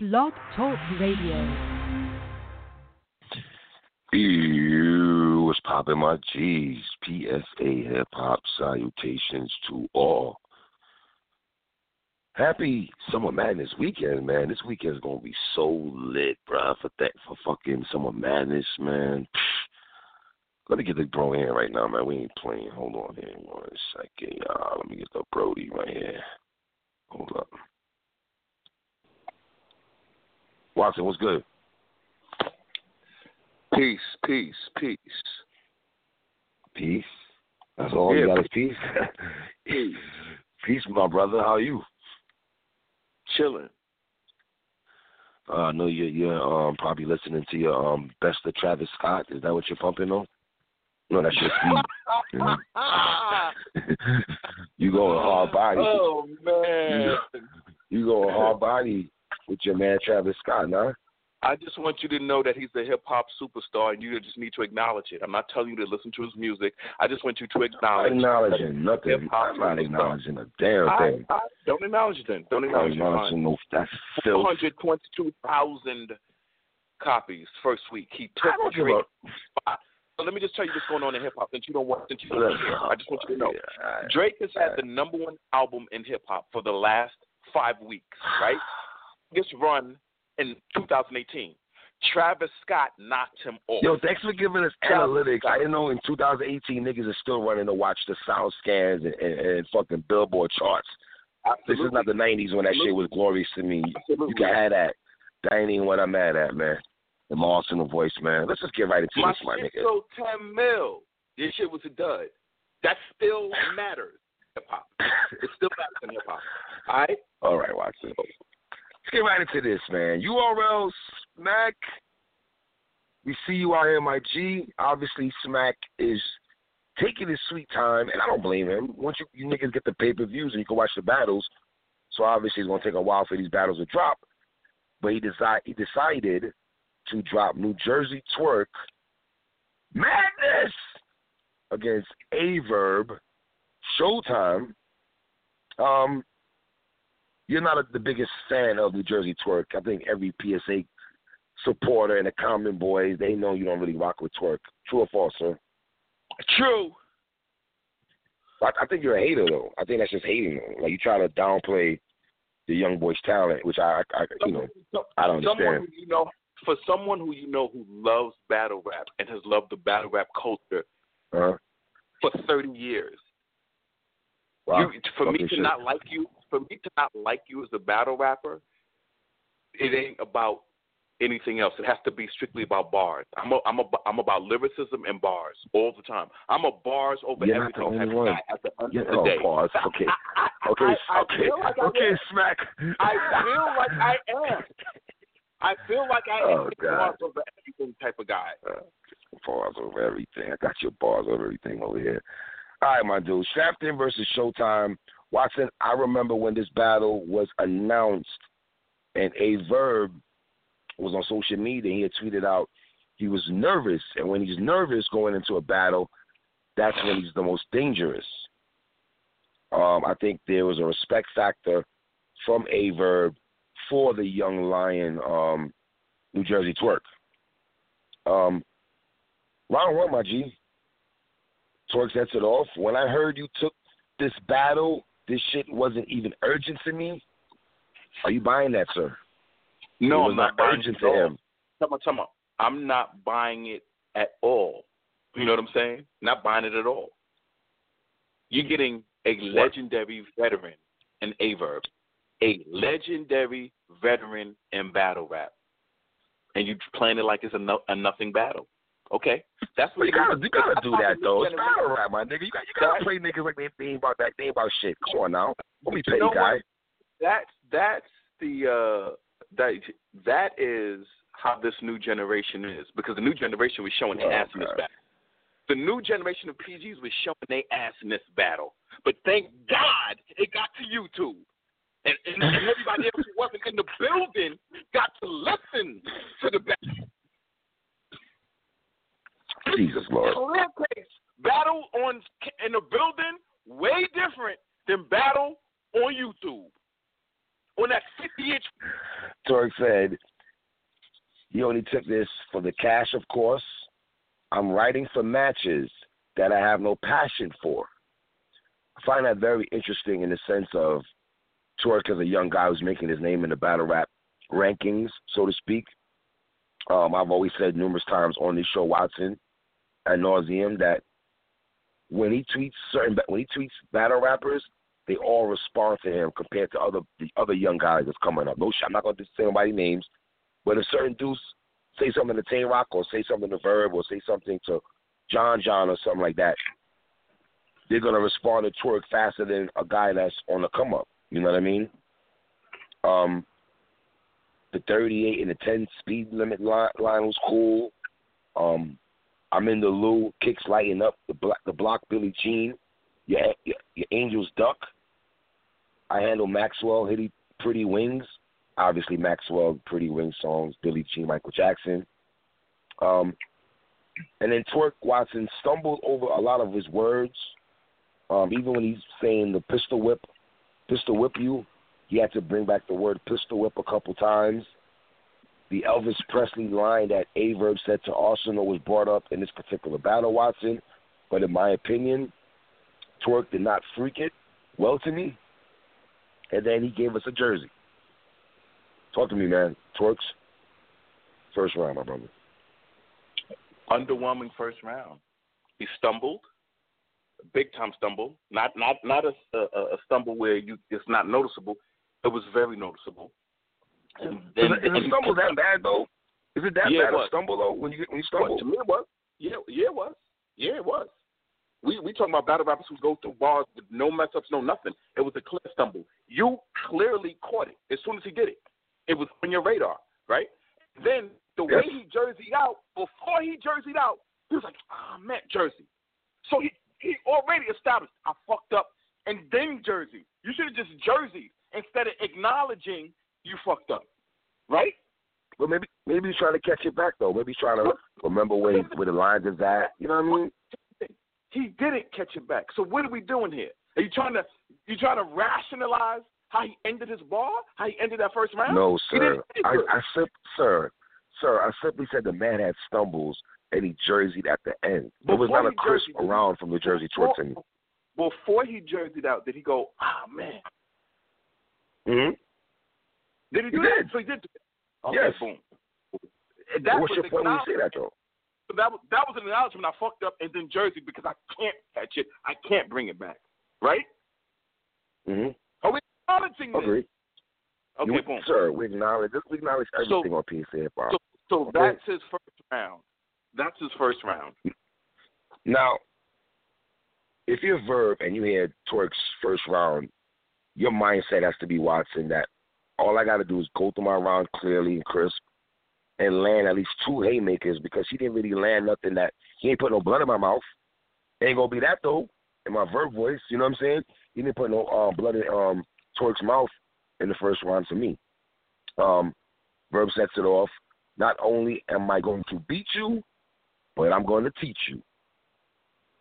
Blog Talk Radio. You was popping my G's. PSA hip hop salutations to all. Happy Summer Madness weekend, man. This weekend's gonna be so lit, bruh, for that for fucking Summer Madness, man. Let me get the bro in right now, man. We ain't playing. Hold on here one second, y'all. Let me get the Brody right here. Hold up. Watson, what's good? Peace, peace, peace. Peace. That's all Yeah, you got is peace. Peace. peace, my brother. How are you? Chilling. Uh, I know you're you're um probably listening to your um best of Travis Scott. Is that what you're pumping on? No, that's your speed. You, know? you going hard body. oh man. You going hard body with your man Travis Scott, nah? I just want you to know that he's a hip hop superstar and you just need to acknowledge it. I'm not telling you to listen to his music. I just want you to I'm acknowledge acknowledging nothing. hip-hop I'm not acknowledging a damn thing. I, don't acknowledge it then. Don't acknowledge it. acknowledging no that's filth. hundred twenty-two thousand copies first week. He took Drake. a So let me just tell you what's going on in hip hop since you don't want since you don't care. I just want you to know. Yeah, all right. Drake has had the number one album in hip hop for the last five weeks, right? This run in 2018. Travis Scott knocked him off. Yo, thanks for giving us analytics. I didn't know in 2018 niggas are still running to watch the sound scans and, and, and fucking billboard charts. This is not the 90s when that shit was glorious to me. You can have that. That ain't even what I'm mad at, man. The Arsenal voice, man. Let's just get right into My this, my nigga. sold 10 mil. This shit was a dud. That still matters. Hip hop. It still matters in hip hop. All right? All right, Watson. Let's get right into this, man. URL Smack. We see you out. Obviously, Smack is taking his sweet time, and I don't blame him. Once you, you niggas get the pay per views and you can watch the battles, so obviously it's gonna take a while for these battles to drop. But he he decided to drop New Jersey Twork Madness against Averb Showtime. Um, you're not a, the biggest fan of New Jersey Twork. I think every PSA supporter and the Common Boys, they know you don't really rock with Twork. True or false, sir? True. I, I think you're a hater, though. I think that's just hating. Though. Like you try to downplay the young boy's talent, which I, I, I you know, I don't understand. who you know, for someone who you know who loves battle rap and has loved the battle rap culture Uh, for 30 years, wow. you, for me to shit. not like you, for me to not like you as a battle rapper, it ain't about anything else. It has to be strictly about bars. I'm a, I'm a, I'm about lyricism and bars all the time. I'm a bars over You're not everything the type only one. guy at the end Yeah, of the oh, day. pause. Okay. Okay, I, I okay, like okay, am. smack. I feel like I am. I feel like I am Oh, a God. bars over everything type of guy. Uh, bars over everything. I got your bars over everything over here. All right, my dude. Shafton versus Showtime. Watson, I remember when this battle was announced and a verb was on social media. He had tweeted out he was nervous. And when he's nervous going into a battle, that's when he's the most dangerous. Um, I think there was a respect factor from a verb for the young lion, um, New Jersey Twork. Um, round one, my G. Twork sets it off. When I heard you took this battle, this shit wasn't even urgent to me. Are you buying that, sir? No, I'm not buying urgent it to him. Tell me, tell me. I'm not buying it at all. You know what I'm saying? Not buying it at all. You're mm-hmm. getting a legendary veteran in Averb, a legendary veteran in battle rap, and you're playing it like it's a, no, a nothing battle. Okay, that's what You gotta, you gotta do that though. It's battle rap, my nigga. You got, you gotta play niggas like they, ain't about that. They ain't about shit. Come on now. Don't be You petty, know guy. That's that's the uh, that that is how this new generation is because the new generation was showing their Oh, ass in this battle. The new generation of PGs was showing their ass in this battle, but thank God it got to YouTube. And, and, and everybody else who wasn't in the building got to listen to the battle. Jesus Lord. Clear case. Battle on in the building way different than battle on YouTube. On that 50 inch Twork, said he only took this for the cash, of course. I'm writing for matches that I have no passion for. I find that very interesting in the sense of Twork as a young guy who's making his name in the battle rap rankings, so to speak. Um, I've always said numerous times on this show, Watson, at nauseum, that when he tweets certain when he tweets battle rappers, they all respond to him compared to other the other young guys that's coming up. No, I'm not going to say anybody's names, but if certain dudes say something to Tay Roc or say something to Verb or say something to John John or something like that, they're gonna respond to Twork faster than a guy that's on the come up. You know what I mean? Um, the 38 and the 10 speed limit line, line was cool. Um, I'm in the Lou, kicks lighting up the block, the block Billie Jean, your, your, your Angels duck. I handle Maxwell, Hitty Pretty Wings. Obviously, Maxwell, Pretty Wings songs, Billie Jean, Michael Jackson. Um, and then Twork Watson stumbled over a lot of his words. Um, even when he's saying the pistol whip, pistol whip you, he had to bring back the word pistol whip a couple times. The Elvis Presley line that Averb said to Arsenal was brought up in this particular battle, Watson. But in my opinion, Twork did not freak it well to me. And then he gave us a jersey. Talk to me, man. Tworks. First round, my brother. Underwhelming first round. He stumbled, big time stumble. Not not not a, a, a stumble where you it's not noticeable. It was very noticeable. And then, is, is a stumble that bad though? Is it that yeah, bad a stumble though when you when you stumble? Well, to me it was. Yeah, yeah, it was. Yeah, it was. We we talking about battle rappers who go through bars with no mess ups, no nothing. It was a clear stumble. You clearly caught it as soon as he did it. It was on your radar, right? Then the yes. way he jerseyed out, before he jerseyed out, he was like, ah, oh, man, jersey. So he he already established I fucked up and then jersey. You should have just jerseyed instead of acknowledging you fucked up, right? Well, maybe maybe he's trying to catch it back though. Maybe he's trying to remember where he, where the lines is at. You know what I mean? He didn't catch it back. So what are we doing here? Are you trying to you trying to rationalize how he ended his ball? How he ended that first round? No, sir. I, I said, sir, sir, I simply said the man had stumbles and he jerseyed at the end. Before it was not a crisp around from the jersey towards him. Before he jerseyed out, did he go, ah, oh, man? hmm Did he do he that? Did. So he did. Okay, yes. Boom. That What's was your point when you say that, though? That was, that was an acknowledgement. I fucked up and then jersey because I can't catch it. I can't bring it back. Right? Mm-hmm. Are we acknowledging this? Agree. Okay, you, boom. Sir, we acknowledge this. we acknowledge everything so, on PC hip hop. So, so that's his first round. That's his first round. Now, if you're Verb and you hear Twork's first round, your mindset has to be Watson that all I got to do is go through my round clearly and crisp and land at least two haymakers because he didn't really land nothing that he ain't put no blood in my mouth. Ain't gonna be that though in my Verb voice. You know what I'm saying? He didn't put no um, blood in um, Twork's mouth in the first round to me. Um, Verb sets it off. Not only am I going to beat you, but I'm going to teach you.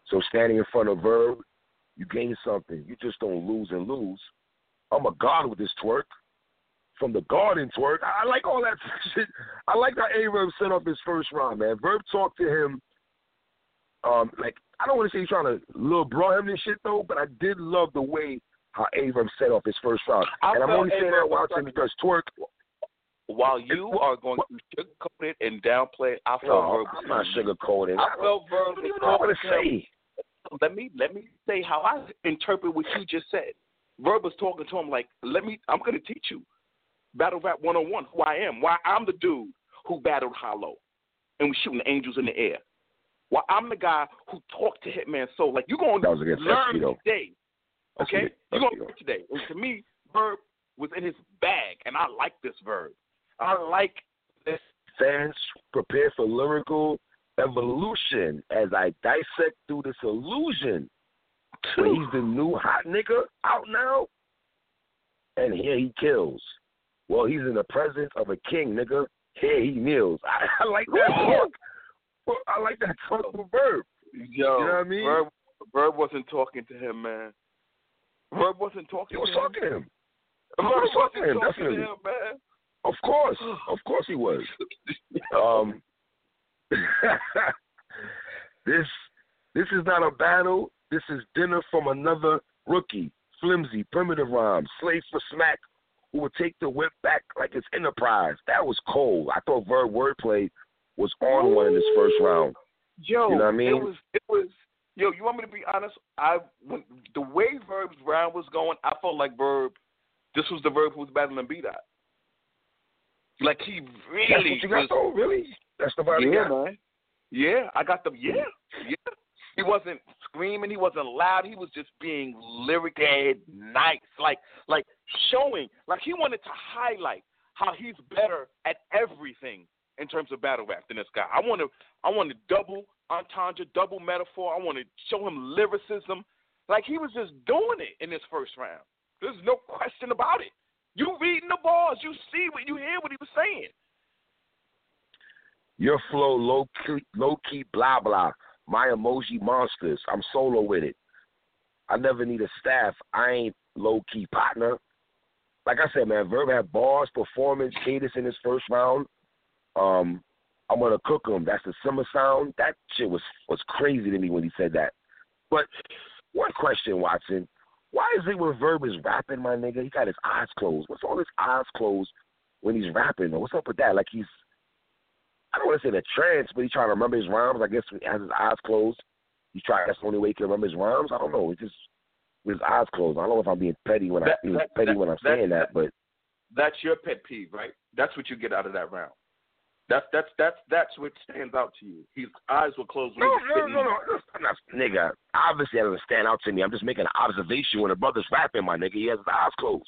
So standing in front of Verb, you gain something. You just don't lose and lose. I'm a god with this Twork. From the garden Twork. I like all that shit. I like how A Verb set up his first round, man. Verb talked to him um like I don't want to say he's trying to little bro him and shit though, but I did love the way how Averb set off his first round. I and I'm only saying that watching because Twork. While you are going to sugarcoat it and downplay it, I felt no, Verb. I'm not sugarcoating. I felt Verb. What do you know what to say? Let me let me say how I interpret what you just said. Verb was talking to him like, "Let me. I'm going to teach you battle rap 101. Who I am. Why I'm the dude who battled Hollow and was shooting angels in the air. Why I'm the guy who talked to Hitman Soul. Like you're going to learn today. Okay? You're going to learn today. And to me, Verb was in his bag, and I like this Verb. I like this. Fans, prepare for lyrical evolution as I dissect through this illusion. When he's the new hot nigga out now, and here he kills. Well, he's in the presence of a king, nigga. Here he kneels. I, I like that talk. I like that talk for Verb. Yo, you know what I mean? Verb, Verb wasn't talking to him, man. Verb wasn't talking. He was to talking him. to him. Verb was talking to him, talking definitely. to him, man. Of course, of course he was. Um, this this is not a battle. This is dinner from another rookie, flimsy, primitive rhyme, slave for smack, who would take the whip back like it's Enterprise. That was cold. I thought Verb wordplay was on one in this first round. Yo, you know what I mean? It was it was yo. You want me to be honest? I when the way Verb's round was going, I felt like Verb. This was the Verb who was battling B Dot. Like he really That's what you got was. though, really? That's the vibe yeah, man. Yeah, I got the yeah, yeah. He wasn't screaming. He wasn't loud. He was just being lyric nice, like like showing, like he wanted to highlight how he's better at everything in terms of battle rap than this guy. I want to I want to double entendre, double metaphor. I want to show him lyricism. Like he was just doing it in this first round. There's no question about it. You reading the bars, you see what you hear what he was saying. Your flow low key, low key, blah blah. My emoji monsters. I'm solo with it. I never need a staff. I ain't low key partner. Like I said, man, Verb had bars, performance, cadence in his first round. Um, I'm gonna cook him. That's the summer sound. That shit was was crazy to me when he said that. But one question, Watson. Why is it when Verb is rapping, my nigga, he got his eyes closed? What's all his eyes closed when he's rapping? What's up with that? Like he's I don't want to say the trance, but he's trying to remember his rhymes. I guess he has his eyes closed. He's trying. That's the only way he can remember his rhymes. I don't know. It's just with his eyes closed. I don't know if I'm being petty when That- I being that- petty that- when I'm saying that, but That's your pet peeve, right? That's what you get out of that round. That's that's that's that's what stands out to you. His eyes were closed. when no, he was no, no, no. I'm nigga. Obviously, that doesn't stand out to me. I'm just making an observation when a brother's rapping, my nigga. He has his eyes closed.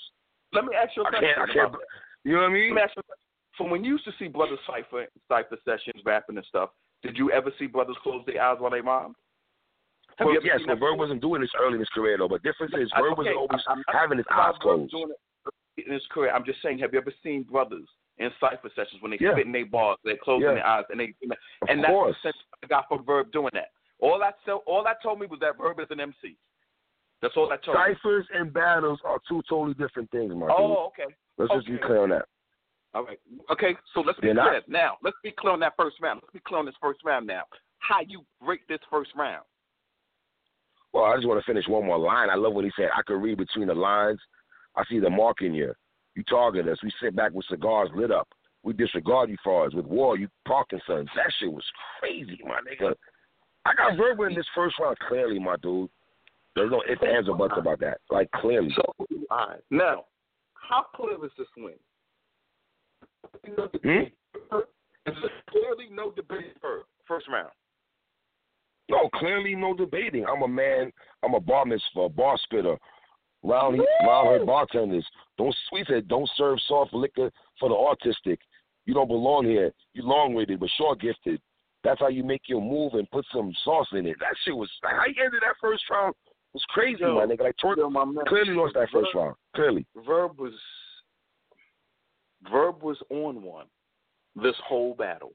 Let me ask you a I question. can't. I can't. You know what I mean? Let me ask you a question. From when you used to see brothers cipher cipher sessions, rapping and stuff, did you ever see brothers close their eyes while they? Have Well, yes, but Verb wasn't doing this early in his career though. But difference is I- Verb was okay, always I'm not having his eyes closed. in his career. I'm just saying, have you ever seen brothers in cipher sessions when they Yeah. spit in their bars, they're closing Yeah. their eyes, and they Of and that's course. the sense I got from Verb doing that. All that so all that told me was that Verb is an MC. That's all that told me. Ciphers and battles are two totally different things, Mark. Oh, okay. Let's just be clear on that. All right. Okay, so let's be clear now. Let's be clear on that first round. Let's be clear on this first round now. How you rate this first round? Well, I just want to finish one more line. I love what he said. I could read between the lines. I see the mark in you. You target us. We sit back with cigars lit up. We disregard you for us. With war, you Parkinson's. That shit was crazy, my nigga. I got Verba in this first round clearly, my dude. There's no ifs, ands, or buts about that. Like, clearly. So all right. Now, how clear is this win? Hmm? Clearly no debate for first round. No, clearly no debating. I'm a man. I'm a bar mitzvah, a bar spitter. Round, round her bartenders. Don't we said don't serve soft liquor for the autistic. You don't belong here. You long witted but short gifted. That's how you make your move and put some sauce in it. That shit was how you ended that first round was crazy, Yo, my nigga. Like Twork Yo, my man, clearly lost that first round. Clearly. Verb was Verb was on one this whole battle.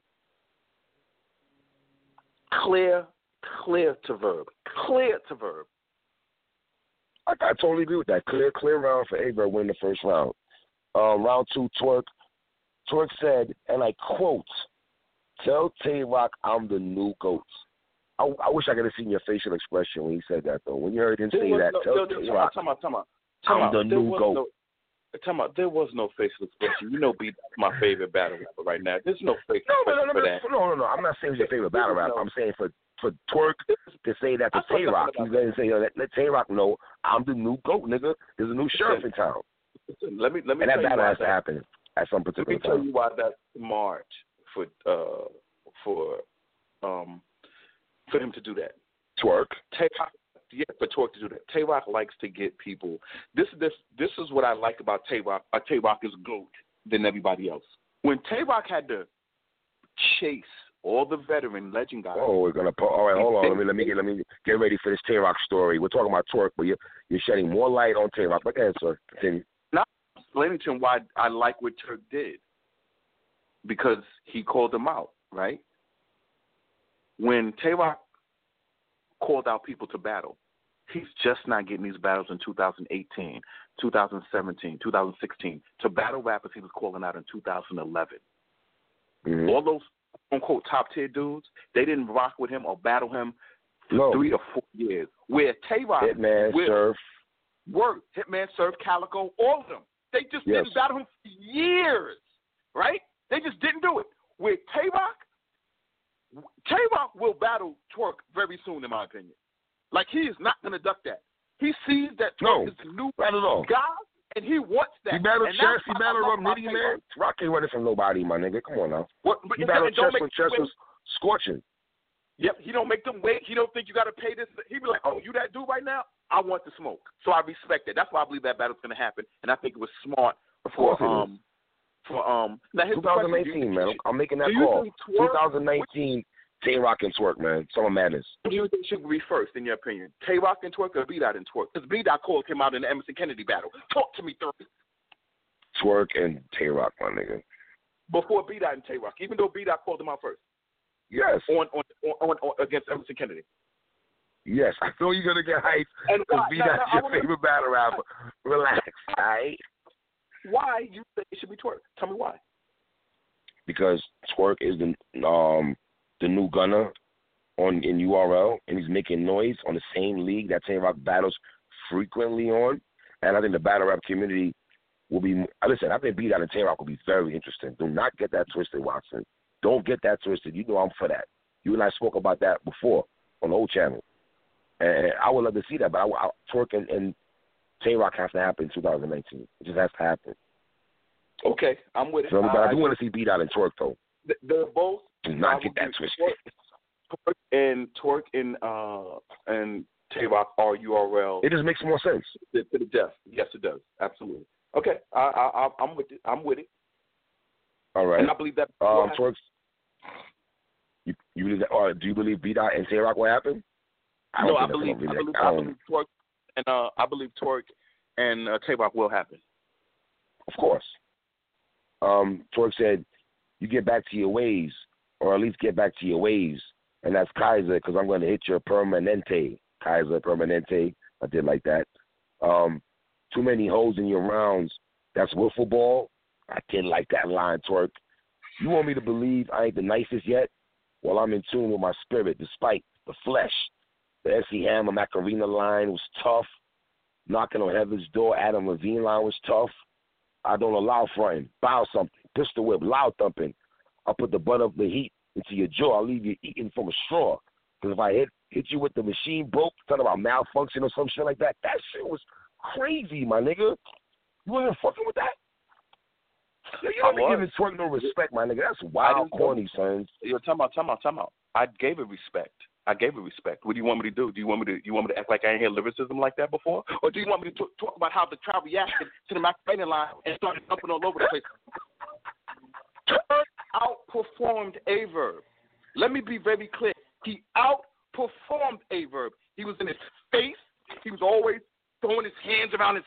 Clear, clear to Verb, clear to Verb. I, I totally agree with that. Clear, clear round for Aver winning the first round. Um, round two, Twork. Twork said, and I quote, "Tell Tay Roc I'm the new goat." I, I wish I could have seen your facial expression when he said that, though. When you heard him There say that, no, tell yo, Tay yo, Rock, time out, time out, time I'm the new goat. No, time out. There was no facial expression. You know, B my favorite battle rapper right now. There's no facial No, no, no, no, for that. no, no, no. I'm not saying it's your favorite battle rap. No. I'm saying for for Twork to say that to Tay Roc, he's going to say, yo, let, let Tay Roc know I'm the new goat, nigga. There's a new sheriff in town, Listen, let me let me and that battle has to that- happen at some particular time. Let me tell time. you why that's smart for uh for um for him to do that. Twork. Tay Roc, yeah, for Twork to do that. Tay Roc likes to get people. This this this is what I like about Tay Roc. Uh, Tay Roc is goat than everybody else. When Tay Roc had to chase all the veteran legend guys. Oh, we're gonna. Po- all right, hold on. Let me let me get let me get ready for this Tay Roc story. We're talking about Twork, but you're you're shedding more light on Tay Roc. But ahead, sir. Continue. explaining to him why I like what Twork did because he called him out, right? When Tay Roc called out people to battle, He's just not getting these battles in 2018, 2017, 2016. To battle rappers he was calling out in 2011. Mhm. All those unquote top tier dudes, they didn't rock with him or battle him for No. three to four years. Where Tay Roc Hitman, will Surf. work, Hitman, Surf, Calicoe, all of them. They just Yes. didn't battle him for years, right? They just didn't do it. With Tay Roc, Tay Roc will battle Twork very soon, in my opinion. Like he is not going to duck that. He sees that Twork No. is the new Not at all. guy, and he wants that. He battled and Chess. He why I battled love Rum Nitty, man. Rock. Ain't running from nobody, my nigga. Come on now. What, but battled don't Chess when Chess was scorching. Yep, he don't make them wait. He don't think you got to pay this. He be like, "Oh, you that dude right now? I want the smoke." So I respect that. That's why I believe that battle's going to happen, and I think it was smart for um for um. Now here's the question. Do you 2018, think man. I'm, I'm making that call. 2019, Tay Roc and Twork, man. Summer Madness. Who do you think should be first, in your opinion? Tay Roc and Twork or B Dot and Twork? Because B Dot called came out in the Emerson Kennedy battle. Talk to me, three. Twork and Tay Roc, my nigga. Before B Dot and Tay Roc, even though B Dot called him out first Yes. on on, on, on, on against Emerson Kennedy. Yes. I know you're going to get hyped because B Dot's your wanna- favorite battle rapper. Relax, all right? why you think it should be Twork? Tell me why. Because Twork is the um the new gunner on in URL, and he's making noise on the same league that Tay Roc battles frequently on. And I think the battle rap community will be. Listen, I think B Dot and Tay Roc will be very interesting. Do not get that twisted, Watson. Don't get that twisted. You know I'm for that. You and I spoke about that before on the old channel, and I would love to see that. But I, I, Twork and, and Tay Roc has to happen in 2019. It just has to happen. Okay, I'm with it. So, but I do want to see B Dot and Twork though. They're both Do not get that twisted. Twork and Twork and uh and Tay Roc are URL It just makes more sense. to the death. Yes, it does. Absolutely. Okay, I, I, I- I'm with it. I'm with it, All right. and I believe that. Um, Twork's. You you believe that, or do you believe B Dot and Tay Roc will happen? I no, I believe. gonna I believe. I I believe Twork and uh, I believe Twork and uh, Tay Roc will happen. Of course. Um, Twork said, "You get back to your ways, or at least get back to your ways," and that's Kaiser because I'm going to hit your permanente. Kaiser permanente. I did like that. Um, too many holes in your rounds. That's wiffle ball. I did like that line, Twork. You want me to believe I ain't the nicest yet? Well, I'm in tune with my spirit, despite the flesh. The MC Hammer Macarena line was tough. Knocking on Heaven's door, Adam Levine line was tough. I don't allow fronting. Bow something. Pistol whip, loud thumping. I'll put the butt of the heat into your jaw. I'll leave you eating from a straw. Because if I hit hit you with the machine broke, something about malfunction or some shit like that, that shit was crazy, my nigga. You wasn't fucking with that? Yo, you don't be giving Twork no respect, my nigga. That's wild, corny, son. Yo, time out, time out, time out. I gave it respect. I gave it respect. What do you want me to do? Do you want me to you want me to act like I ain't heard lyricism like that before, or do you want me to t- talk about how the crowd reacted to the Macarena line and started jumping all over the place? Outperformed Averb. Let me be very clear. He outperformed Averb. He was in his face. He was always throwing his hands around his.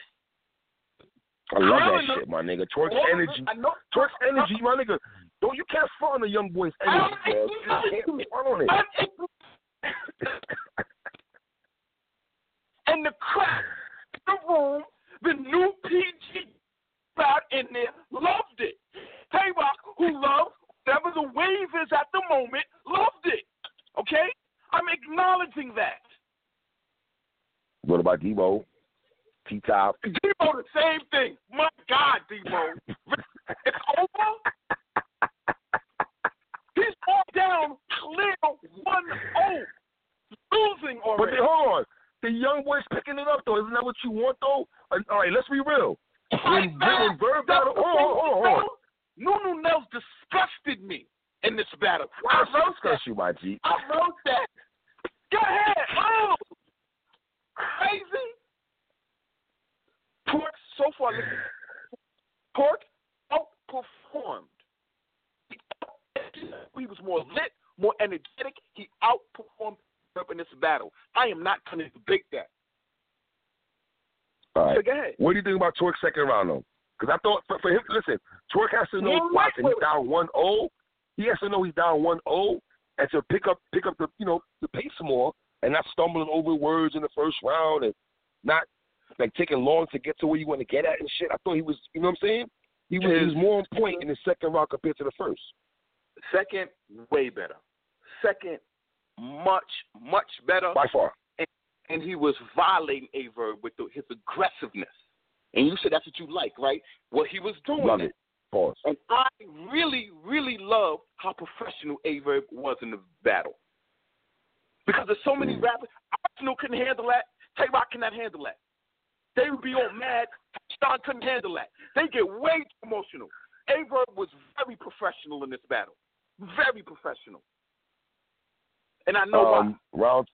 I love that shit, my nigga. All energy. I know. Twork's energy, my nigga. Don't you can't front on the young boy's energy, man. You can't front on it. and the crowd in the room, the new PG crowd in there loved it. Tay Roc, who loved whatever the wave is at the moment, loved it. Okay? I'm acknowledging that. What about Debo? T Top. Debo, the same thing. My God, Debo. it's over. He's all down clear 1 0. Losing But already. then, hold on. The young boy's picking it up though. Isn't that what you want though? Uh, All right, let's be real. When, when Verb battle, hold on, hold on, hold on. Nunu Nels disgusted me in this battle. I wrote that. you, my G? I wrote that. Go ahead. Oh, crazy. Pork so far. Listen, Pork outperformed. He was more lit, more energetic. He outperformed Verb in this battle. I am not going to debate that. All right. So go ahead. What do you think about Twork's second round though? Because I thought for, for him, listen, Twork has to know Yeah, Watson. wait, He's down one zero. He has to know he's down one zero, and to pick up pick up the you know the pace more. and not stumbling over words in the first round and not like taking long to get to where you want to get at and shit. I thought he was, you know what I'm saying? He was, he was more on point in the second round compared to the first. Second, way better. Second, much, much better. By far. And, and he was violating Averb with the, his aggressiveness. And you said that's what you like, right? Well, he was doing Love it. it. Pause. And I really, really love how professional Averb was in the battle. Because there's so many Mm. rappers. Arsenal couldn't handle that. Tay Roc cannot handle that. They would be all mad. Sean couldn't handle that. They get way too emotional. Averb was very professional in this battle. Very professional. And I know um, round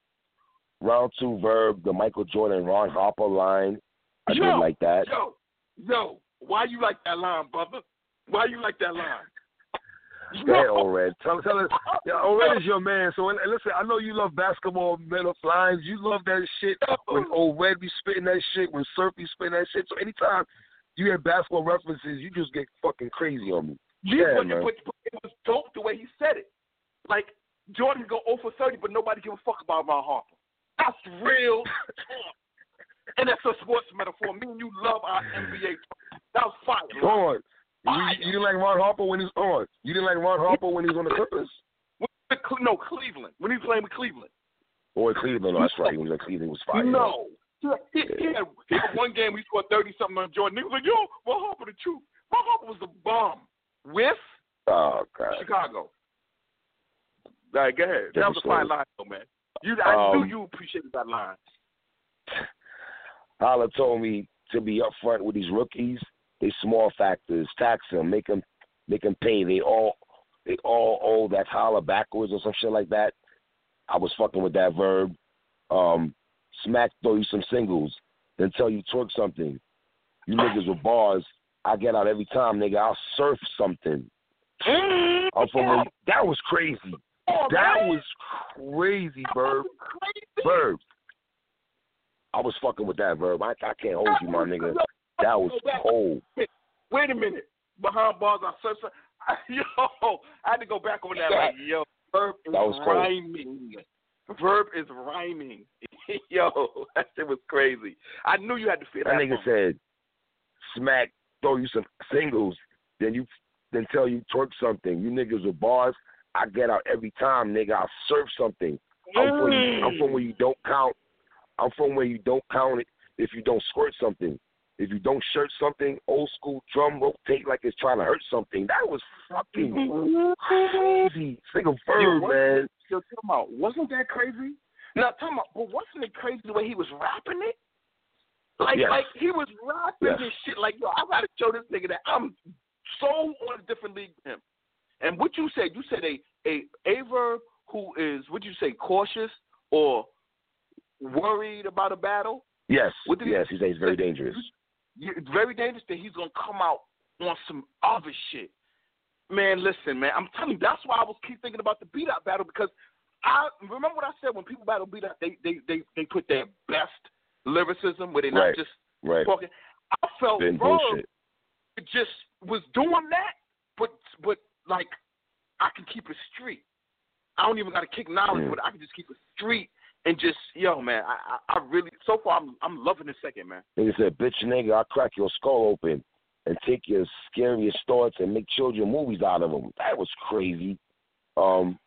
round two verb, the Michael Jordan Ron Harper line. I Yo, did like that. Yo, yo, why you like that line, brother? Why you like that line? Ahead, O-Red. Tell, tell us. Yeah, O-Red is your man. So and listen, I know you love basketball metal lines. You love that shit when oh. O-Red be spitting that shit, when Surf be spitting that shit. So anytime you hear basketball references, you just get fucking crazy on me. Yeah, Yeah, but, but, it was dope the way he said it. Like Jordan go 0 for 30, but nobody give a fuck about Ron Harper. That's real talk. And that's a sports metaphor. Me and you love our NBA. talk. That was fire. Fire. You, you didn't like Ron Harper when he's on. You didn't like Ron Harper when he was on the Clippers? No, Cleveland. When he was playing with Cleveland. Or Cleveland? That's right. He was in Cleveland. He was fire. No. He, he, had, he had one game he scored 30 something on Jordan. He was like, yo, Ron Harper, the truth. Ron Harper was the bomb with Oh God. Chicago. All right, go ahead. That Different was a fine line, though, man. You, I knew Um, you appreciated that line. Holla told me to be upfront with these rookies. They small factors, tax them, make them, make them pay. They all, they all owe that holler backwards or some shit like that. I was fucking with that verb. Um, smack throw you some singles, then tell you twerk something. You niggas with bars, I get out every time, nigga. I'll surf something. I'm from you- that was crazy. Oh, That was crazy, verb. Verb. I was fucking with that verb. I, I can't hold you, my nigga. That was cold. Wait a minute. Behind bars, I searched. Yo, I had to go back on that. Like, yo, verb is That was cold. rhyming. Verb is rhyming. yo, that shit was crazy. I knew you had to feel That that. nigga said, smack, throw you some singles, then you then tell you twerk something. You niggas with bars, I get out every time, nigga. I'll serve something. I'm from, Mm. I'm from where you don't count. I'm from where you don't count it if you don't squirt something. If you don't shirt something, old school drum rotate like it's trying to hurt something. That was fucking crazy. Yo, verb, man. Yo, talking about, wasn't that crazy? Now, talking about, but wasn't it crazy the way he was rapping it? Like, Yes. like he was rapping Yes. this shit. Like, yo, I gotta show this nigga that I'm so on a different league with him. And what you said, you said a a Aver who is, what you say, cautious or worried about a battle. Yes, What did he- yes. He says it's very dangerous. It's very dangerous that he's gonna come out on some other shit. Man, listen, man, I'm telling you, that's why I was keep thinking about the B Dot battle because I remember what I said when people battle B Dot, they they they they put their best lyricism where they're not Right. just Right. talking. I felt Been bullshit. just was doing that, but but like I can keep it street. I don't even got to kick knowledge, Mm. but I can just keep it street and just yo, man. I I, I really so far I'm I'm loving this second, man. Nigga said, bitch nigga, I'll crack your skull open and take your scariest thoughts and make children movies out of them. That was crazy. Um,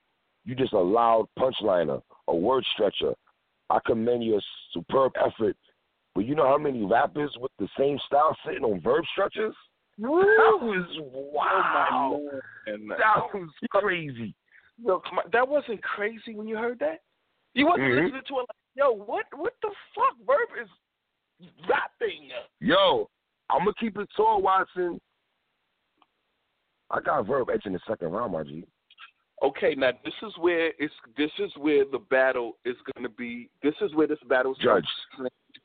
you just a loud punchliner, a word stretcher. I commend your superb effort. But you know how many rappers with the same style sitting on verb stretchers? That was wow. Oh, And That was crazy. Yo, come that wasn't crazy when you heard that. You wasn't Mhm. listening to it like, yo, what what the fuck? Verb is rapping. Yo, I'm gonna keep it tall, Watson. I got verb edge in the second round, my G. Okay, now this is where it's this is where the battle is going to be. This is where this battle is Judged.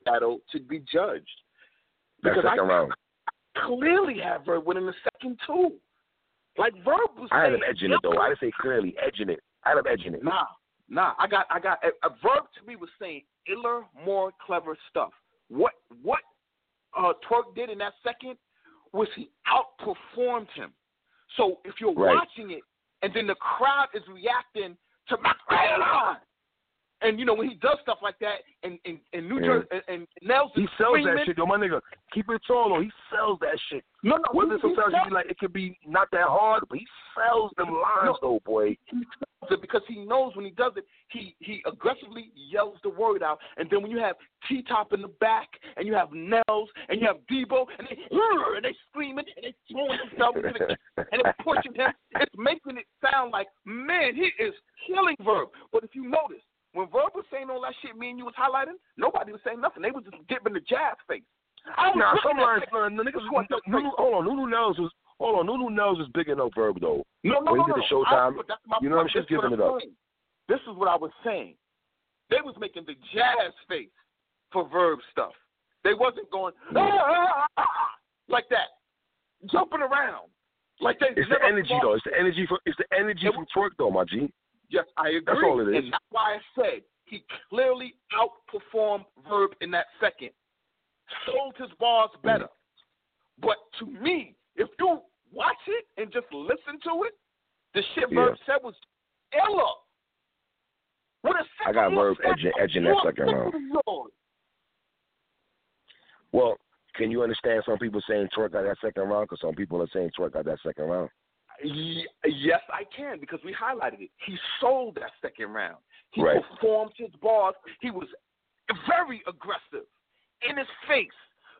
battle to be judged. That Because I- second round. Clearly, have Verb winning the second two. Like Verb was. I had him saying, edging it though. I didn't say clearly edging it. I had him edging it. Nah, nah. I got, I got. A, a verb to me was saying iller, more clever stuff. What, what, uh, Twork did in that second was he outperformed him. So if you're Right. watching it and then the crowd is reacting to my And you know when he does stuff like that in in, in New Yeah. Jersey and, and Nels He sells that shit, yo, my nigga. Keep it tall, though. He sells that shit. No, no, Whether he, he sometimes you be like it could be not that hard, but he sells them lines, though, boy. It because he knows when he does it, he he aggressively yells the word out. And then when you have T Top in the back, and you have Nels, and you have Debo, and they and they screaming and they throwing themselves the and they're pushing him, it's making it sound like man, he is killing Verb. But if you notice, when Verb was saying all that shit, me and you was highlighting, nobody was saying nothing. They was just giving the jazz face. I was Nah, some lines, niggas, hold on, Nunu Nels was, hold on, Nunu Nels is big enough verb though. No, no, When no, he did no. the Showtime, I, you know what I'm point. saying? This is what Giving it up. saying. This is what I was saying. They was making the jazz face for verb stuff. They wasn't going ah, ah, ah, ah, like that, jumping around like they. It's the energy fought. though. It's the energy for it's the energy It from Twork though, my G. Yes, I agree. That's all it is. And that's why I said he clearly outperformed Verb in that second. Sold his bars better. But to me, if you watch it and just listen to it, the shit Verb said was illa. With a I got second Verb edging- edging that second round. Well, can you understand some people saying Twork got that second round? Because some people are saying Twork got that second round. Yes, I can because we highlighted it. He sold that second round. He Right. performed his bars. He was very aggressive in his face.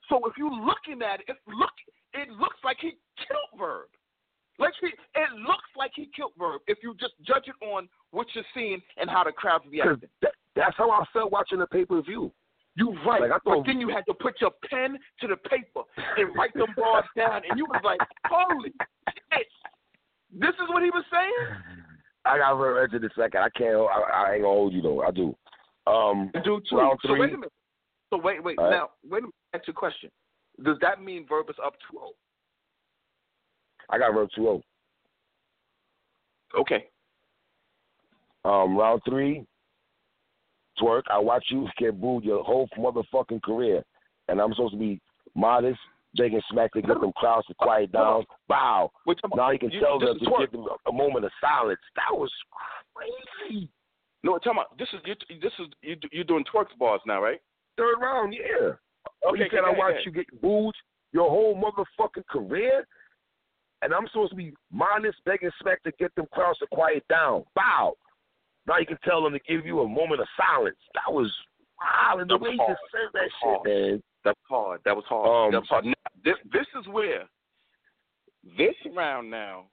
So if you're looking at it, it look it looks like he killed Verb. Like he, it looks like he killed Verb if you just judge it on what you're seeing and how the crowd's 'Cause reacting. that, that's how I felt watching the pay per view. You right, Like, I but then you had to put your pen to the paper and write them bars down, and you was like, "Holy shit!" This is what he was saying. I got Verb edging the second. I can't. I, I ain't gonna hold you though. I do. Um, do too. So wait a minute. So wait, wait. All right. Now, wait a minute. That's your question. Does that mean Verb is up oh? 2-0? I got Verb 2-0. Okay. Um, round three, Twork. I watch you get booed your whole motherfucking career, and I'm supposed to be modest, begging smack to get them crowds to quiet down. Bow. Now you can you- tell them to twerk. give them a, a moment of silence. That was crazy. No, tell me. This is you. This is you. You're doing Twork bars now, right? Third round, yeah. Okay. you said I ahead, watch go you get booed your whole motherfucking career, and I'm supposed to be modest, begging smack to get them crowds to quiet down. Bow. Now you can tell them to give you a moment of silence. That was wow, and the way he hard. just said that That's shit, hard. man. That's hard. That was hard. Um, that was hard. Now, this, this is where this round now.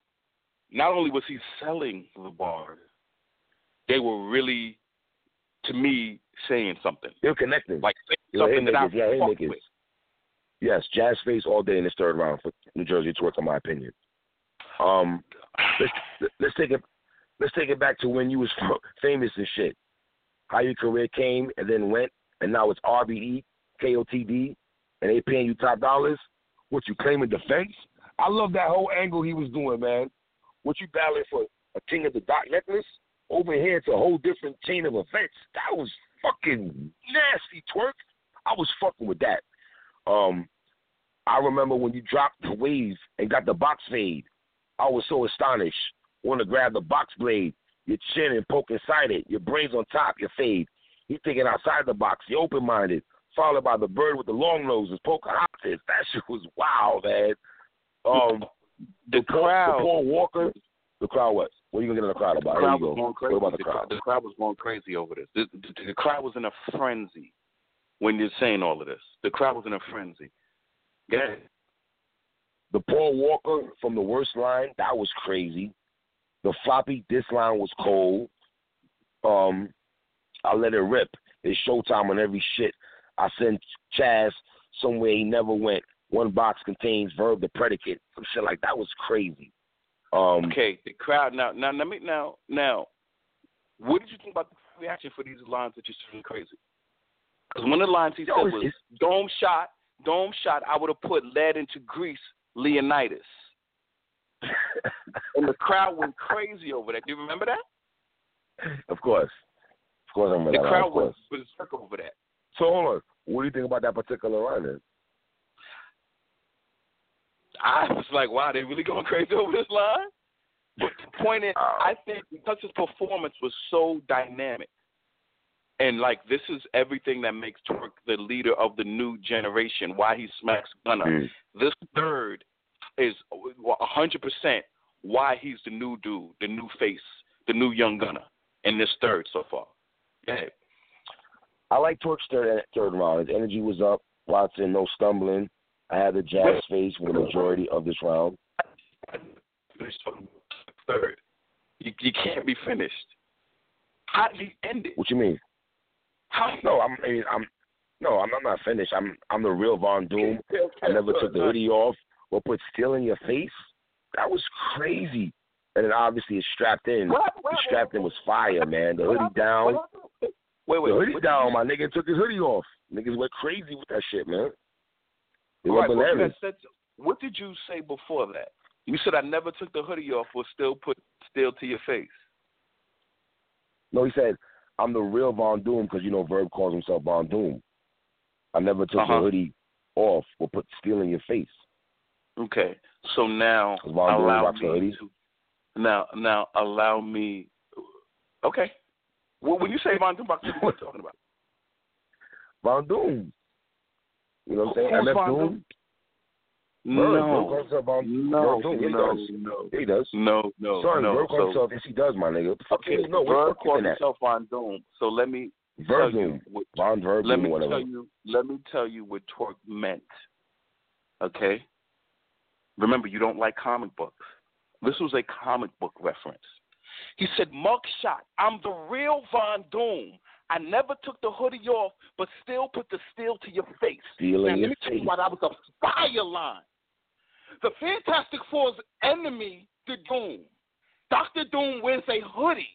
Not only was he selling the bars, they were really, to me, saying something. They're connecting. Like something that I haymakers, yeah, fuck with. Yes, Jazz face all day in this third round for New Jersey Twork, in my opinion. Um, let's let's take it let's take it back to when you was famous and shit. How your career came and then went, and now it's RBE, KOTD, and they paying you top dollars. What you claiming defense? I love that whole angle he was doing, man. What you battling for a King of the Dot necklace? Over here, it's a whole different chain of events. That was fucking nasty Twork. I was fucking with that. Um, I remember when you dropped the wave and got the box fade. I was so astonished. Want to grab the box blade, your chin and poke inside it, your brains on top, your fade. He thinking outside the box, he open minded. Followed by the bird with the long nose noses, Pocahontas. That shit was wild, man. Um, The Paul- crowd. the Paul Walker, the crowd was. What are you gonna get in the crowd about? Here crowd was go. going crazy. What about the The crowd? The crowd was going crazy over this. The, the, the crowd was in a frenzy when you're saying all of this. The crowd was in a frenzy. Yeah. The Paul Walker from the worst line, that was crazy. The floppy this line was cold. Um, I let it rip. It's showtime on every shit. I sent Chaz somewhere he never went. One box contains verb the predicate. Some shit like that was crazy. Um, Okay, the crowd now. Now let me now now. What did you think about the reaction for these lines that you said crazy? Because one of the lines he said it's- was "Dome shot, dome shot." I would have put lead into Greece, Leonidas, and the crowd went crazy over that. Do you remember that? of course, of course, I remember The that. line, crowd of course. was berserk over that. So hold on. What do you think about that particular line? Then? I was like, wow, they really going crazy over this line. But the point is, Oh. I think because his performance was so dynamic, And like this is everything that makes Twork the leader of the new generation. Why he smacks Gunna. Mm. This third is a hundred percent why he's the new dude, the new face, the new young Gunna in this third so far. Yeah. I like Twork's third third round. His energy was up. Watson, no stumbling. I had the jazz face for the majority of this round. Third, you, you can't be finished. How did he end it? What you mean? How? No, I'm. I'm. No, I'm, I'm not finished. I'm. I'm the real Von Doom. I never took the hoodie off or put steel in your face. That was crazy. And then obviously it's strapped in. What? What? The strapped in was fire, man. The hoodie down. Wait, wait. The hoodie down. My nigga took his hoodie off. Niggas went crazy with that shit, man. Right, went but you bananas. said- what did you say before that? You said I never took the hoodie off or still put steel to your face. No, he said, I'm the real Von Doom because, you know, Verb calls himself Von Doom. I never took Uh-huh. the hoodie off or put steel in your face. Okay, so now 'Cause Von Doom allow me to now now allow me. Okay, well, when you say Von Doom, what are you talking about? Von Doom. You know what I'm saying? MF Von Doom. Doom? Verb, Verb No, calls himself Von no, Doom. Yeah, he no, does. no, he does. no, no, Sorry, no. Verb calls So, himself. Yes, he does, my nigga. Fuck okay? Verb What calls himself Von Doom. So let me Verb tell you what Von Verb let me whatever. tell you let me tell you what Twork meant. Okay? Remember you don't like comic books. This was a comic book reference. He said, Mugshot, I'm the real Von Doom. I never took the hoodie off, but still put the steel to your face. Steel Now, let your me tell you face. why that was a fire line. The Fantastic Four's enemy, the Doom. Dr. Doom wears a hoodie,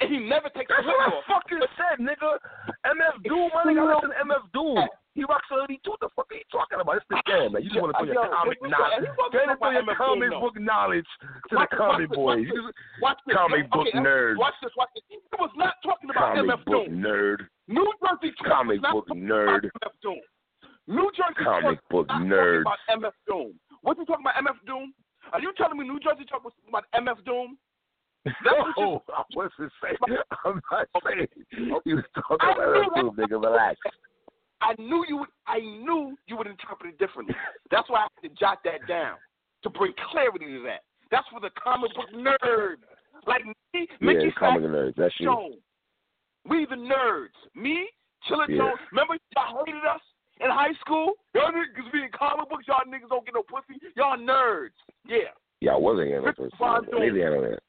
and he never takes That's the what I fucking said, nigga. MF Doom, my nigga. I listen to MF Doom. He rocks a hoodie too. The fuck are you talking about? It's the game, man. You just want to throw your Yo, comic knowledge. he Get talking into your comic book knowledge to the comic boys. watch this. just- Watch this. Comic book nerds. Watch this. Watch this. He was not talking about Comic MF book nerd. New Jersey Comic book nerd. MF Doom. New Jersey Comic book was not nerds. talking about MF Doom. What you talking about MF Doom? Are you telling me New Jersey Twork was talking about MF Doom? That's what No, you- I wasn't saying. I'm not saying you was talking about MF Doom, nigga. Relax. I knew you would. I knew you would interpret it differently. That's why I had to jot that down to bring clarity to that. That's for the comic book nerd, like me, Yeah, Mickey comic Fact nerds. That's you. We the nerds. Me, Chilla Yeah. Jones. Remember y'all hated us in high school? Y'all niggas be in comic books. Y'all niggas don't get no pussy. Y'all nerds. Yeah. Yeah, I wasn't getting no pussy. Doom. didn't handle that.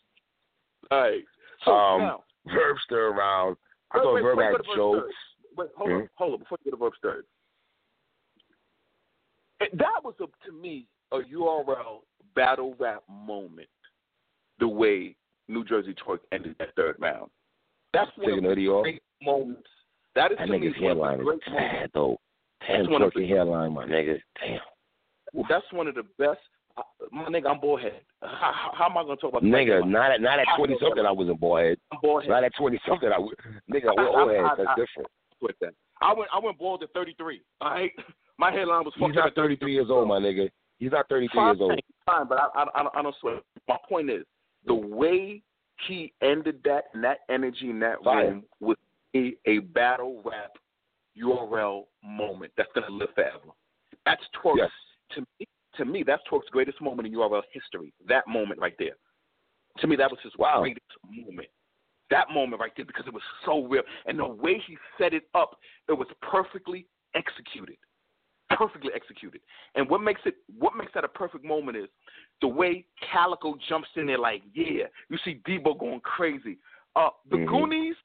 All right. So Um, now, Verb's still around. I thought wait, Verb wait, had jokes. Wait, hold Mhm. on, hold on. Before you get to verse third, that was a, to me a URL battle rap moment. The way New Jersey Twork ended that third round. That's one Taking of the off. great moments. That is That to me nigga's one of the great moments. though. Damn That's one of fucking hairline, my nigga. Damn. That's one of the best. Uh, my nigga, I'm bullhead. How, how, am I gonna talk about the Nigga, not at not at twenty something I was a boyhead. I'm bullhead. Not at twenty something I was nigga, we're old heads, that's I- different. With that. I went I went bald at 33. All right, my headline was He's not thirty three years old, my nigga. He's not thirty three Fine, years old. fine, but I, I, I, don't- I. My point is the way he ended that and that energy in that Fine. room was a, a battle rap URL moment that's gonna live forever. That's Twork's Yes. to me. To me, that's Twork's greatest moment in URL history. That moment right there. To me, that was his Wow. greatest moment. That moment right there because it was so real, and the way he set it up, it was perfectly executed perfectly executed. And what makes it what makes that a perfect moment is the way Calicoe jumps in there like, yeah. You see Debo going crazy. Uh the Mhm. Goonies,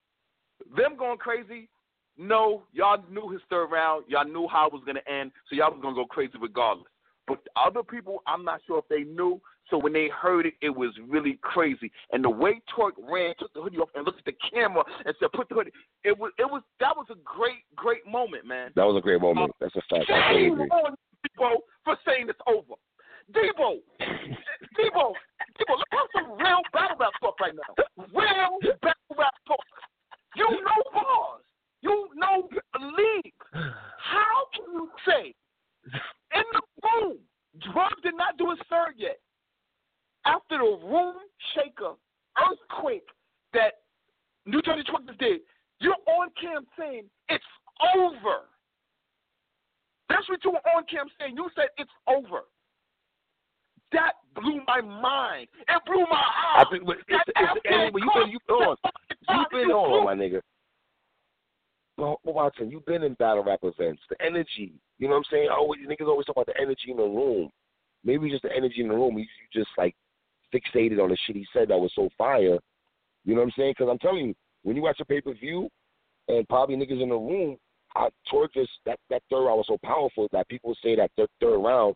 them going crazy. No, y'all knew his third round. Y'all knew how it was gonna end, so y'all was gonna go crazy regardless. But the other people, I'm not sure if they knew. So when they heard it, it was really crazy. And the way Twork ran, took the hoodie off, and looked at the camera and said, "Put the hoodie." It was, it was, that was a great, great moment, man. That was a great moment. Uh, That's a fact. I totally Shame agree. on Debo for saying it's over. Debo, Debo, Debo, let's have some real battle rap talk right now. Real battle rap talk. You know bars. You know league. How can you say in the room, Drug did not do his third yet. After the room shaker earthquake that New Jersey Truckers did, you're on cam saying it's over. That's what you were on cam saying. You said it's over. That blew my mind. It blew my I eyes. think, but it's, it's, you been you hold on, You've been on, my nigga. Well, Watson, you've been in battle rap events. The energy, you know what I'm saying? Always niggas always talk about the energy in the room. Maybe just the energy in the room. You, you just like fixated on the shit he said that was so fire. You know what I'm saying? Because I'm telling you, when you watch a pay per view and probably niggas in the room, I, towards this that that third round was so powerful that people say that third, third round.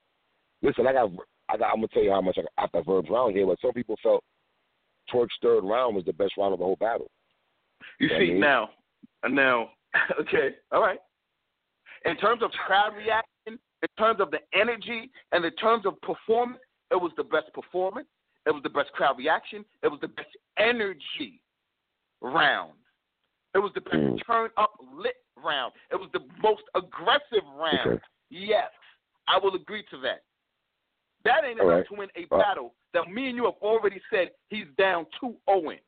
Listen, I got I got. I'm gonna tell you how much I got after Verb's round here, but some people felt Twork's third round was the best round of the whole battle. You Yeah, see me. now, now, okay, all right. In terms of crowd reaction, in terms of the energy, and in terms of performance, it was the best performance. It was the best crowd reaction. It was the best energy round. It was the best Mm. turn up lit round. It was the most aggressive round. Okay. Yes, I will agree to that. That ain't enough right. to win a right. battle that me and you have already said he's down 2 0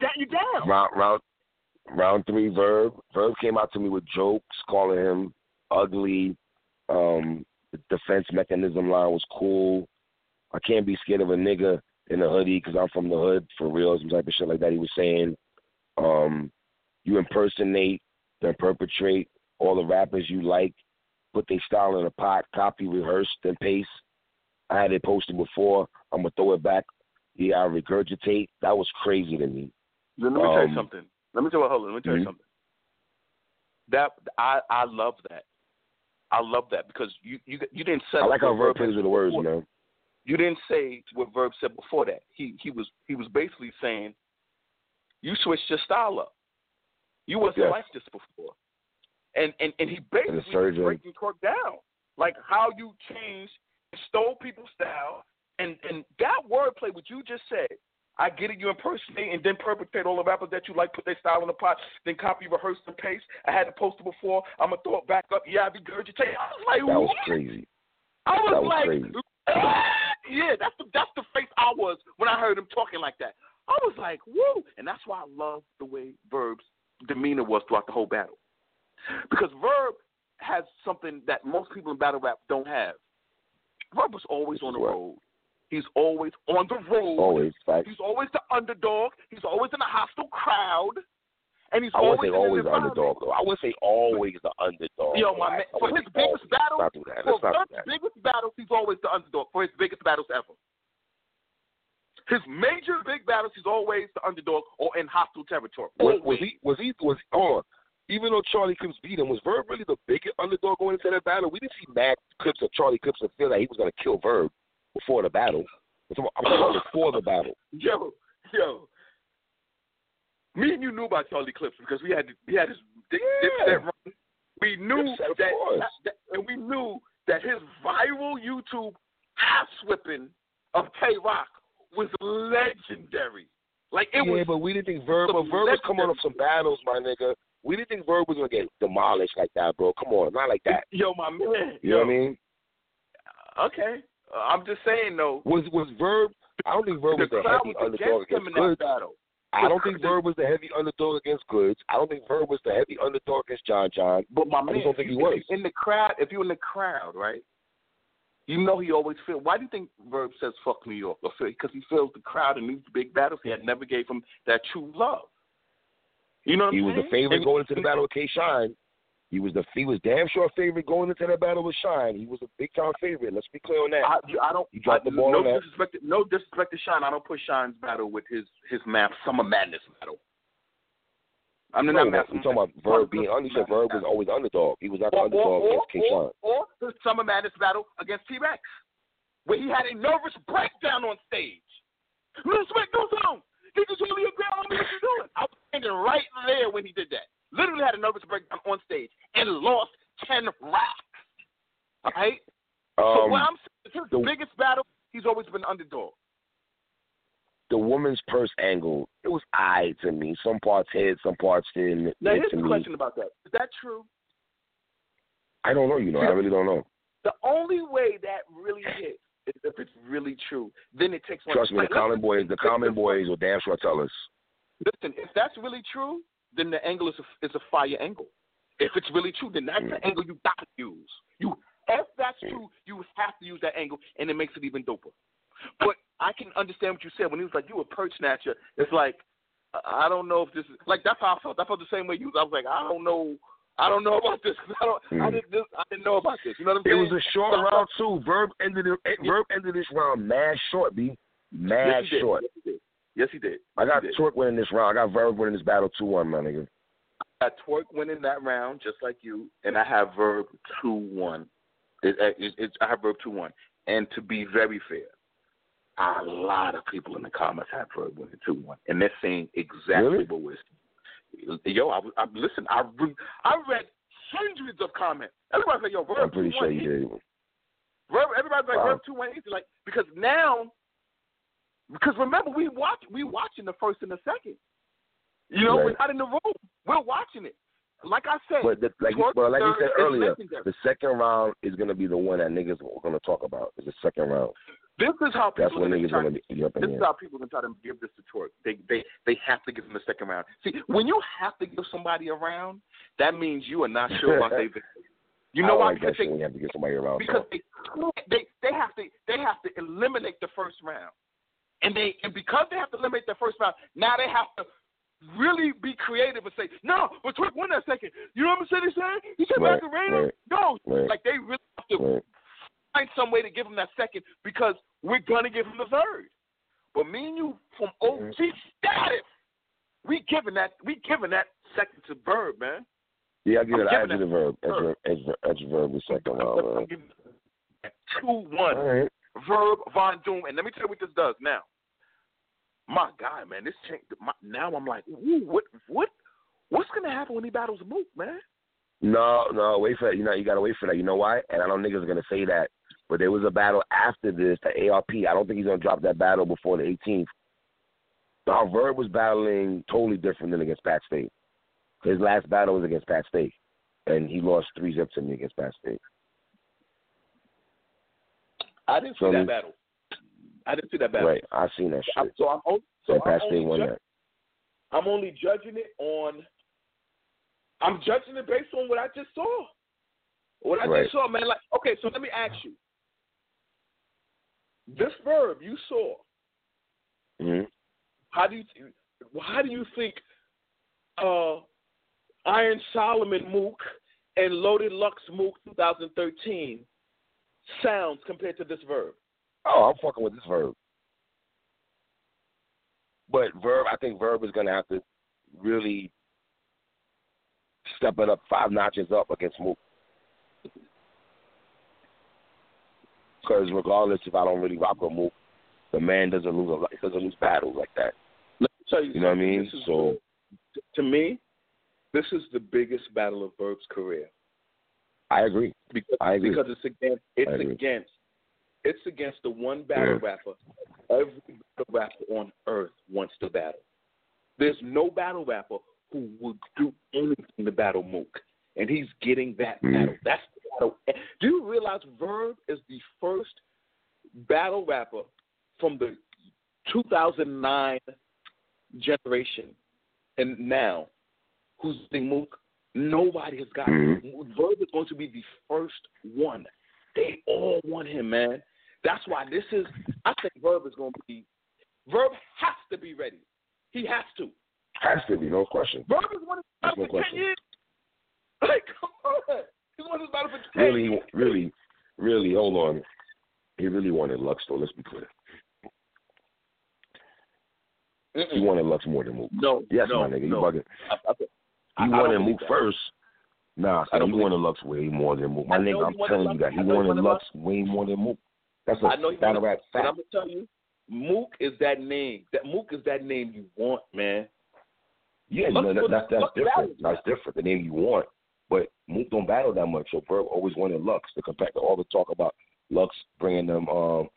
That you down. Round round round three, Verb. Verb came out to me with jokes, calling him ugly. Um, the defense mechanism line was cool. I can't be scared of a nigga in a hoodie because I'm from the hood for real. Some type of shit like that. He was saying, um, you impersonate, then perpetrate all the rappers you like, put their style in a pot, copy, rehearse, then paste. I had it posted before. I'm gonna throw it back. Yeah, I regurgitate. That was crazy to me. Let me tell you Um, something. Let me tell you. Hold on. Let me tell you Mhm. something. That I I love that. I love that because you you you didn't set I like how Verb plays with the words, man. You didn't say what Verb said before that. He he was he was basically saying you switched your style up. You wasn't Yes. like this before. And and and he basically was breaking Twork down. Like how you changed stole people's style and and that wordplay what you just said I get it. You impersonate and then perpetrate all the rappers that you like, put their style in the pot, then copy, rehearse, and paste. I had to post it before. I'm gonna throw it back up. Yeah, I regurgitate. I was like, That was what? crazy. I was, that was like, crazy. Yeah, that's the that's the face I was when I heard him talking like that. I was like, woo, and that's why I love the way Verb's demeanor was throughout the whole battle, because Verb has something that most people in battle rap don't have. Verb was always on the road. He's always on the road. Always, facts. He's always the underdog. He's always in a hostile crowd, and he's I wouldn't always say always the underdog, though. I would say always the underdog. Yo, my man, for his biggest always. battle, Let's not do that. for Let's not do Verb's that. biggest battles, he's always the underdog. For his biggest battles ever. His major big battles, he's always the underdog or in hostile territory. Was, was he? Was he? Was hold on. Even though Charlie Clips beat him, was Verb really the biggest underdog going into that battle? We didn't see mad clips of Charlie Clips and feel that he was going to kill Verb before the battle. I'm talking I'm talking about before the battle. Yo, yo. Me and you knew about Charlie Clips because we had we had his dip, Yeah. Dipset run. We knew Dipset, that, that, and we knew that his viral YouTube ass whipping of K Rock was legendary. Like it yeah, was. but we didn't think Verb. But Verb was coming up some battles, my nigga. We didn't think Verb was going to get demolished like that, bro. Come on, not like that. Yo, my man. You know what I mean? Okay, uh, I'm just saying though. Was was Verb? I don't think Verb was the heavy was underdog against him in that battle. I don't think the- Verb was the heavy underdog against Goodz. I don't think Verb was the heavy underdog against John John. But my I man, just don't think he was. in the crowd. If you're in the crowd, right? You know he always feel. Why do you think Verb says "fuck New York"? Because he feels the crowd in these big battles. He had never gave him that true love. You know what He I'm was saying? the favorite And- going into the battle with K Shine. He was the he was damn sure favorite going into that battle with Shine. He was a big time favorite. Let's be clear on that. I, I don't. He dropped I, the ball no on that. disrespect. No disrespect to Shine. I don't put Shine's battle with his his math summer madness battle. I'm no, not I'm talking about Verb being under. You said Verb was always underdog. He was not the or, underdog or, against or, Shine. or the Summer Madness battle against T Rex, where he had a nervous breakdown on stage. Sweat, do something. Did you really agree on me? What you doing? I was standing right there when he did that. Literally had a nervous breakdown on stage and lost ten racks. All right. so Um, what I'm saying is his the- biggest battle, he's always been underdog. the woman's purse angle, it was eye to me. Some parts hit, some parts didn't. Now here's the question about that. Is that true? I don't know. You know, I really don't know. The only way that really hits is if it's really true. Then it takes one. Trust me, like, the common boys, the common boys will damn sure tell us. Listen, if that's really true, then the angle is a, is a fire angle. If it's really true, then that's the angle you got to use. You, if that's true, you have to use that angle, and it makes it even doper. But I can understand what you said when he was like, "You a perch snatcher." It's like I don't know if this is like that's how I felt. I felt the same way you. I was like, I don't know. I don't know about this. I don't. I Mm. didn't. This, I didn't know about this. You know what I'm saying? It was a short So round too. Verb ended it, eh, Verb ended this round mad short, B. Mad yes, short. Yes. Yes, he did. I got Twork winning this round. I got Verb winning this battle two one, my nigga. I got Twork winning that round just like you, and I have Verb two one. It, it, it, I have Verb two one. And to be very fair, a lot of people in the comments have Verb winning two one, and they're saying exactly Really? what was. Yo, I, I listen. I re, I read hundreds of comments. Everybody's like, "Yo, Verb I'm pretty sure you did. Verb, everybody's like Wow. Verb two one easy, like because now, because remember we watch we watching the first and the second. You know, Right. we're not in the room. We're watching it. Like I said, But the, like, you, but like you said earlier, the second round is gonna be the one that niggas are gonna talk about. Is the second round. This is how people That's when are niggas try, gonna be This is how people are gonna try to give this to Twork. They they they have to give him the second round. See, when you have to give somebody a round, that means you are not sure about their victory. You know why? like Because they you have to get somebody around. because So. they they they have to they have to eliminate the first round, and they and because they have to eliminate the first round, now they have to really be creative and say no, but Twork won that second. You know what I'm saying? He said he said Right, Macarena. right, No, right. like they really have to Right. find some way to give him that second because we're gonna give him the third. But me and you from OG status, we giving that we giving that second to Bird, man. Yeah, I get I'm it. Edge the verb. Edge, ver- edge, ver- edge verb the second round. I'm Man. giving that two one. All right. Verb Von Doom, and let me tell you what this does now. My God, man, this changed. My, now I'm like, ooh, what, what, what's gonna happen when he battles Mook, man? No, no, wait for that. You know, you gotta wait for that. You know why? And I know niggas are gonna say that, but there was a battle after this, the ARP. I don't think he's gonna drop that battle before the 18th. Now, Verb was battling totally different than against Pat Stay. His last battle was against Pat Stay, and he lost three zip to me against Pat Stay. I didn't see So, that battle. I didn't see that battle. Right, I seen that shit. So I'm only, so I'm only won ju- that. I'm only judging it on. I'm judging it based on what I just saw. What I Right. just saw, man. Like, okay, so let me ask you. This verb you saw, hmm how do you how do you think uh, Iron Solomon Mook and Loaded Lux Mook 2013 sounds compared to this verb? Oh, I'm fucking with this Verb. But Verb, I think Verb is gonna have to really step it up five notches up against Mook. Because regardless if I don't really rock with Mook, the man doesn't lose a doesn't lose battles like that. Let me tell you, You know what I mean? So to me, this is the biggest battle of Verb's career I agree. because I agree. because it's against it's against it's against the one battle Yeah. rapper every battle rapper on earth wants to battle. There's no battle rapper who would do anything to battle Mook, and he's getting that Mhm. battle. That's the battle. Do you realize Verb is the first battle rapper from the 2009 generation and now who's getting Mook? Nobody has got Mhm. Verb is going to be the first one. They all want him, man. That's why this is. I think Verb is going to be. Verb has to be ready. He has to. Has to be, no question. Verb is one of There's no for ten years. Like, come on. He's one of his battle for ten Really, years. really, really, hold on. He really wanted Lux though, let's be clear. He Mm-mm. wanted Lux more than Mook. No, Yes, no, my nigga, you no. bugging. I, I, You I- I wanted Mook first. Nah, don't you wanted Lux way more than Mook. My nigga, I'm telling you that. He wanted Lux way more than Mook. That's I know he battle rap But I'm gonna tell you, Mook is that name. That Mook is that name you want, man. Yeah, no, that, that's that's Lux different. battled. That's different. The name you want. But Mook don't battle that much. So Verb always wanted Lux to come back to all the talk about Lux bringing them um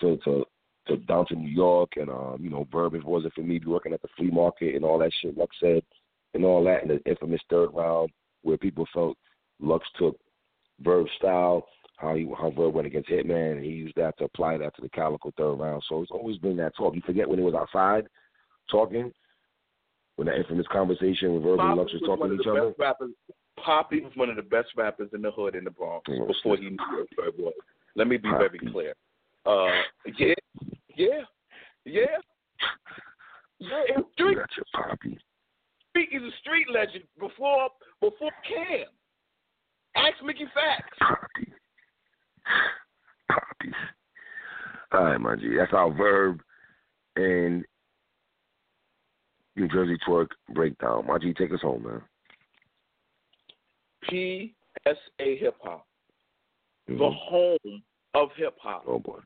to to to down to New York and um you know Verb if it wasn't for me be working at the flea market and all that shit Lux said and all that in the infamous third round where people felt Lux took Verb's style how he how Verb went against Hitman and he used that to apply that to the Calicoe third round. So it's always been that talk. You forget when it was outside talking when that infamous conversation with Verb and Lux was talking to each other. Rappers, Poppy was one of the best rappers in the hood in the Bronx before he knew what Verb was. Let me be Poppy. very clear. Uh, yeah, yeah, yeah, yeah. Street, got your poppy. street is a street legend before before Cam. Ask Mickey Factz. Poppy. Poppy. All right, my G. That's our verb and New Jersey Twork breakdown. My G, take us home, man. PSA Hip Hop, Mhm. the home of hip hop, Oh boy.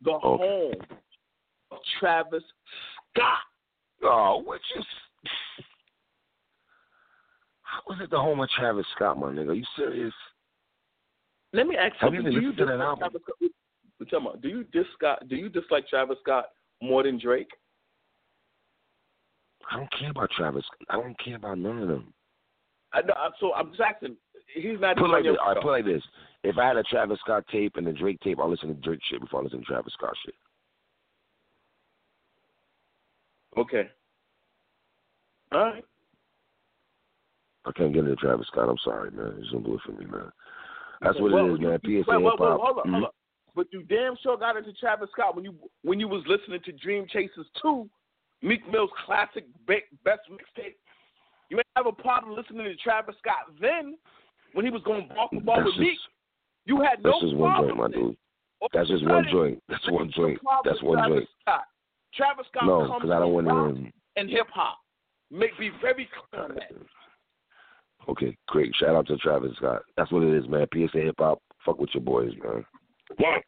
the Okay. home of Travis Scott. Oh, what you? How is it the home of Travis Scott, my nigga? Are you serious? Let me ask you something. Do you listened to that dislike? Travis Scott? Do you dis Scott, Do you dislike Travis Scott more than Drake? I don't care about Travis. I don't care about none of them. I know, so I'm just asking. He's not. Put like this. All right, put like this. If I had a Travis Scott tape and a Drake tape, I'll listen to Drake shit before I listen to Travis Scott shit. Okay. All right. I can't get into Travis Scott. I'm sorry, man. Just don't do it for me, man. That's what Well, it is, man. you- PSA wait, wait, hip hop. hold on, Mhm. But you damn sure got into Travis Scott when you when you was listening to Dream Chasers 2, Meek Mill's classic best mixtape. You ain't have a problem listening to Travis Scott then when he was going ball for ball That's with Meek. You had no that's just one problem joint, my dude. That's just one joint. That's one joint. That's one Travis joint. Scott? Travis Scott No, comes because I don't want to. and hip hop. Make be very clear on that. Okay, great. Shout out to Travis Scott. That's what it is, man. PSA hip hop. Fuck with your boys, man. What?